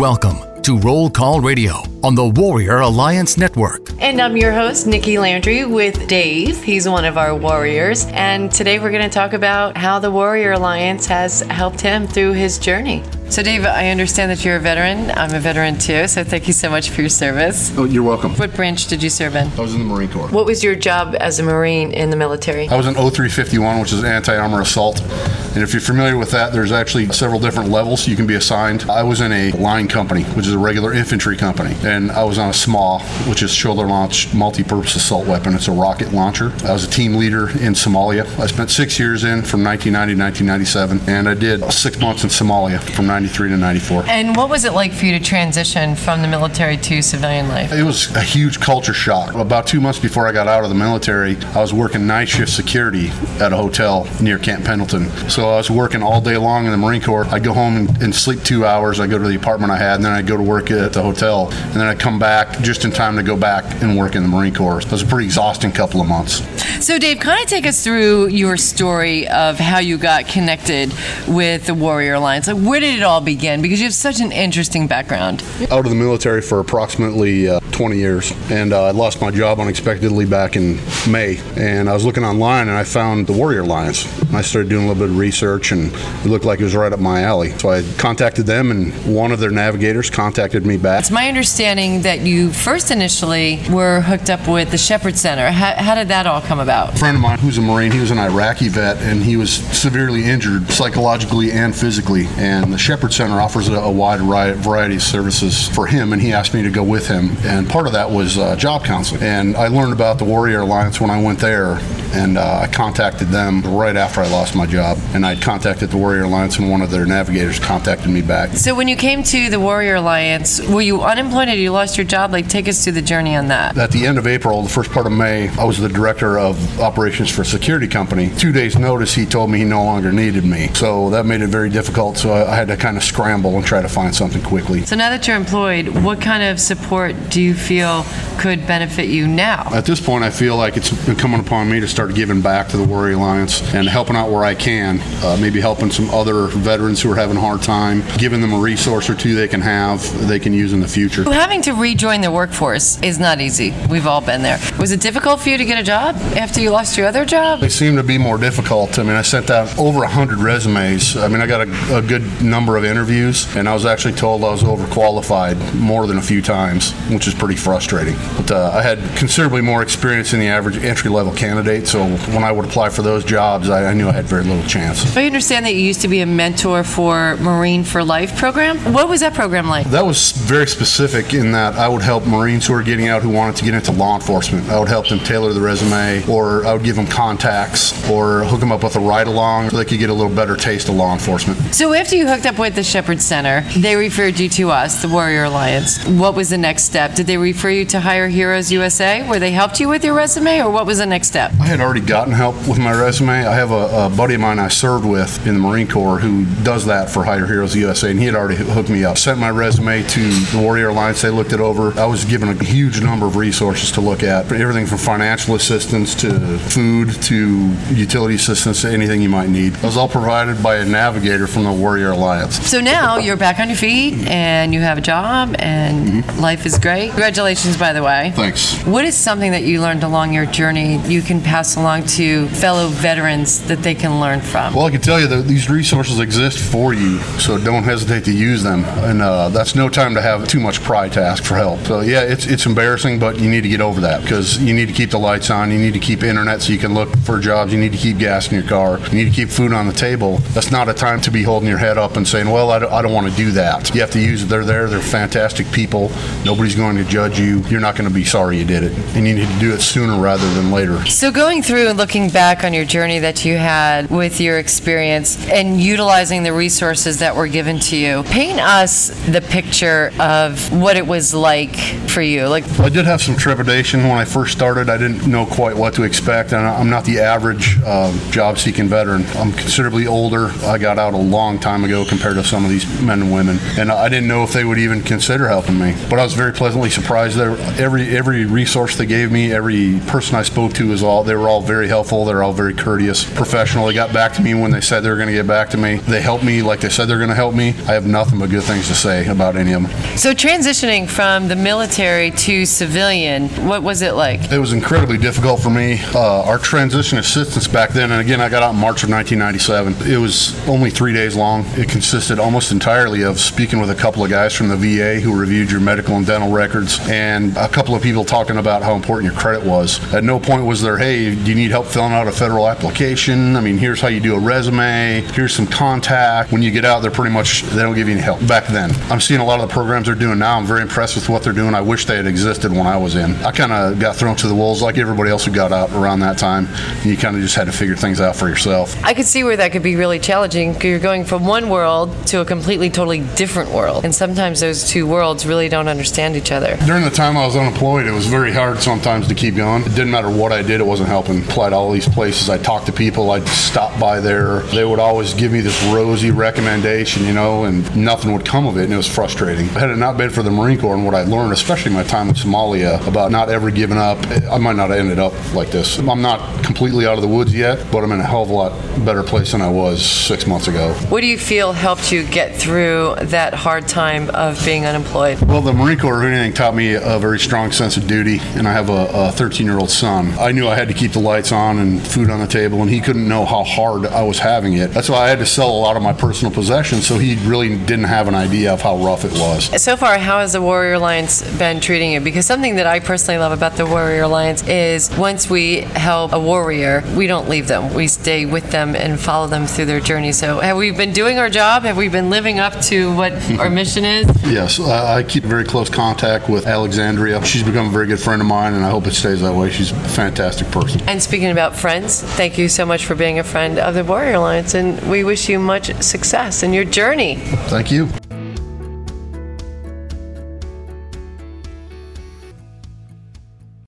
Welcome to Roll Call Radio on the Warrior Alliance Network. And I'm your host, Nikki Landry, with Dave. He's one of our warriors. And today we're going to talk about how the Warrior Alliance has helped him through his journey. So, Dave, I understand that you're a veteran. I'm a veteran too, so thank you so much for your service. Oh, you're welcome. What branch did you serve in? I was in the Marine Corps. What was your job as a Marine in the military? I was in 0351, which is anti-armor assault. And if you're familiar with that, there's actually several different levels you can be assigned. I was in a line company, which is a regular infantry company, and I was on a SMAW, which is shoulder launched multi-purpose assault weapon. It's a rocket launcher. I was a team leader in Somalia. I spent six years in from 1990 to 1997, and I did six months in Somalia from 93 to 94. And what was it like for you to transition from the military to civilian life? It was a huge culture shock. About two months before I got out of the military, I was working night shift security at a hotel near Camp Pendleton. So I was working all day long in the Marine Corps. I'd go home and, and sleep two hours. I'd go to the apartment I had, and then I'd go to work at the hotel. And then I'd come back just in time to go back and work in the Marine Corps. It was a pretty exhausting couple of months. So, Dave, kind of take us through your story of how you got connected with the Warrior Alliance. Like, where did it all begin? Because you have such an interesting background. Out of the military for approximately uh, 20 years, and uh, I lost my job unexpectedly back in May. And I was looking online, and I found the Warrior Alliance. And I started doing a little bit of research, and it looked like it was right up my alley. So I contacted them, and one of their navigators contacted me back. It's my understanding that you first initially were hooked up with the Shepherd Center. How, how did that all come about? A friend of mine who's a Marine, he was an Iraqi vet, and he was severely injured psychologically and physically. And the Shepherd Center offers a, a wide variety of services for him, and he asked me to go with him. And part of that was uh, job counseling. And I learned about the Warrior Alliance when I went there, and uh, I contacted them right after I lost my job. And I contacted the Warrior Alliance, and one of their navigators contacted me back. So when you came to the Warrior Alliance, were you unemployed or you lost your job? Like, take us through the journey on that. At the end of April, the first part of May, I was the director of operations for a security company. Two days' notice, he told me he no longer needed me. So that made it very difficult. So I, I had to kind of scramble and try to find something quickly. So now that you're employed, what kind of support do you feel could benefit you now? At this point, I feel like it's incumbent upon me to start giving back to the Warrior Alliance and helping out where I can. Uh, maybe helping some other veterans who are having a hard time, giving them a resource or two they can have they can use in the future. Having to rejoin the workforce is not easy. We've all been there. Was it difficult for you to get a job after you lost your other job? It seemed to be more difficult. I mean, I sent out over 100 resumes. I mean, I got a, a good number of interviews, and I was actually told I was overqualified more than a few times, which is pretty frustrating. But uh, I had considerably more experience than the average entry level candidate, so when I would apply for those jobs, I, I knew I had very little chance. I understand that you used to be a mentor for Marine for Life program. What was that program like? That was very specific in that I would help Marines who are getting out who wanted to get into law enforcement. I would help them tailor the resume, or I would give them contacts, or hook them up with a ride along so they could get a little better taste of law enforcement. So after you hooked up with the Shepherd Center, they referred you to us, the Warrior Alliance. What was the next step? Did they refer you to Hire Heroes USA, where they helped you with your resume, or what was the next step? I had already gotten help with my resume. I have a, a buddy of mine I served with in the Marine Corps who does that for Hire Heroes USA, and he had already hooked me up. Sent my resume to the Warrior Alliance. They looked it over. I was given a huge number of resources to look at, everything from financial assistance to food to utility assistance to anything you might need. It was all provided by a navigator from the Warrior Alliance. So now you're back on your feet and you have a job and mm-hmm. life is great. Congratulations, by the way. Thanks. What is something that you learned along your journey you can pass along to fellow veterans that they can learn from? Well, I can tell you that these resources exist for you, so don't hesitate to use them. And uh, that's no time to have too much pride to ask for help. So yeah, it's it's embarrassing, but you need to get over that because you need to keep the lights on. You need to keep internet so you can look for jobs. You need to keep gas in your car. You need to keep food on the table. That's not a time to be holding your head up and saying, "Well, I don't, I don't want to do that." You have to use it. They're there. They're fantastic people. Nobody's going to judge you. You're not going to be sorry you did it, and you need to do it sooner rather than later. So going through and looking back on your journey that you had with your experience and utilizing the resources that were given to you, paint us the picture of what it was like for you. Like I did have some trepidation when I first started. I didn't know quite what to expect, and I'm not the average um, job-seeking veteran. I'm considerably older. I got out a long time ago compared to some of these men and women, and I didn't know if they would even consider helping me. But I was very pleasantly surprised. There, every every resource they gave me, every person I spoke to was all they were were all very helpful. They're all very courteous, professional. They got back to me when they said they were going to get back to me. They helped me like they said they're going to help me. I have nothing but good things to say about any of them. So, transitioning from the military to civilian, what was it like? It was incredibly difficult for me. Uh, our transition assistance back then, and again, I got out in March of 1997. It was only three days long. It consisted almost entirely of speaking with a couple of guys from the VA who reviewed your medical and dental records, and a couple of people talking about how important your credit was. At no point was there, hey, do you need help filling out a federal application? I mean, here's how you do a resume. Here's some contact. When you get out, they're pretty much they don't give you any help. Back then, I'm seeing a lot of the programs they're doing now. I'm very impressed with what they're doing. I wish they had existed when I was in. I kind of got thrown to the wolves like everybody else who got out around that time. And you kind of just had to figure things out for yourself. I could see where that could be really challenging. You're going from one world to a completely, totally different world. And sometimes those two worlds really don't understand each other. During the time I was unemployed, it was very hard sometimes to keep going. It didn't matter what I did, it wasn't helping. And applied all these places. I talked to people, I'd stop by there. They would always give me this rosy recommendation, you know, and nothing would come of it, and it was frustrating. Had it not been for the Marine Corps and what I learned, especially my time in Somalia, about not ever giving up, I might not have ended up like this. I'm not completely out of the woods yet, but I'm in a hell of a lot better place than I was six months ago. What do you feel helped you get through that hard time of being unemployed? Well, the Marine Corps, if anything, taught me a very strong sense of duty, and I have a 13 year old son. I knew I had to keep the lights on and food on the table, and he couldn't know how hard I was having it. That's why I had to sell a lot of my personal possessions, so he really didn't have an idea of how rough it was. So far, how has the Warrior Alliance been treating you? Because something that I personally love about the Warrior Alliance is once we help a warrior, we don't leave them. We stay with them and follow them through their journey. So, have we been doing our job? Have we been living up to what our mission is? Yes, I I keep very close contact with Alexandria. She's become a very good friend of mine, and I hope it stays that way. She's a fantastic person. And speaking about friends, thank you so much for being a friend of the Warrior Alliance, and we wish you much success in your journey. Thank you.